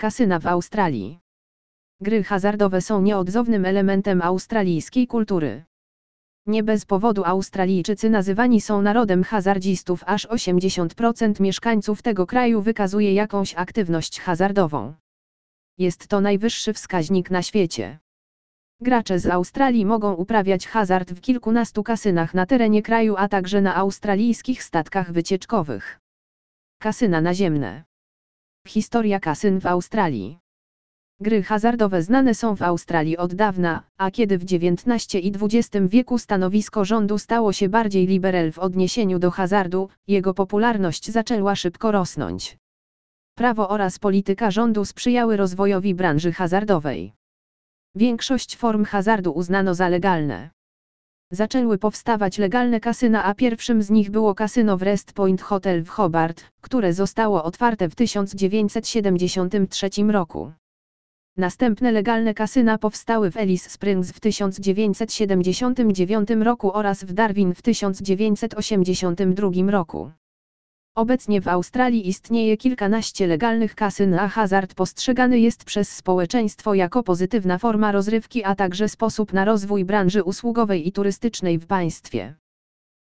Kasyna w Australii. Gry hazardowe są nieodzownym elementem australijskiej kultury. Nie bez powodu Australijczycy nazywani są narodem hazardzistów, aż 80% mieszkańców tego kraju wykazuje jakąś aktywność hazardową. Jest to najwyższy wskaźnik na świecie. Gracze z Australii mogą uprawiać hazard w kilkunastu kasynach na terenie kraju, a także na australijskich statkach wycieczkowych. Kasyna naziemne. Historia kasyn w Australii. Gry hazardowe znane są w Australii od dawna, a kiedy w XIX i XX wieku stanowisko rządu stało się bardziej liberal w odniesieniu do hazardu, jego popularność zaczęła szybko rosnąć. Prawo oraz polityka rządu sprzyjały rozwojowi branży hazardowej. Większość form hazardu uznano za legalne. Zaczęły powstawać legalne kasyna, a pierwszym z nich było kasyno w Rest Point Hotel w Hobart, które zostało otwarte w 1973 roku. Następne legalne kasyna powstały w Alice Springs w 1979 roku oraz w Darwin w 1982 roku. Obecnie w Australii istnieje kilkanaście legalnych kasyn, a hazard postrzegany jest przez społeczeństwo jako pozytywna forma rozrywki, a także sposób na rozwój branży usługowej i turystycznej w państwie.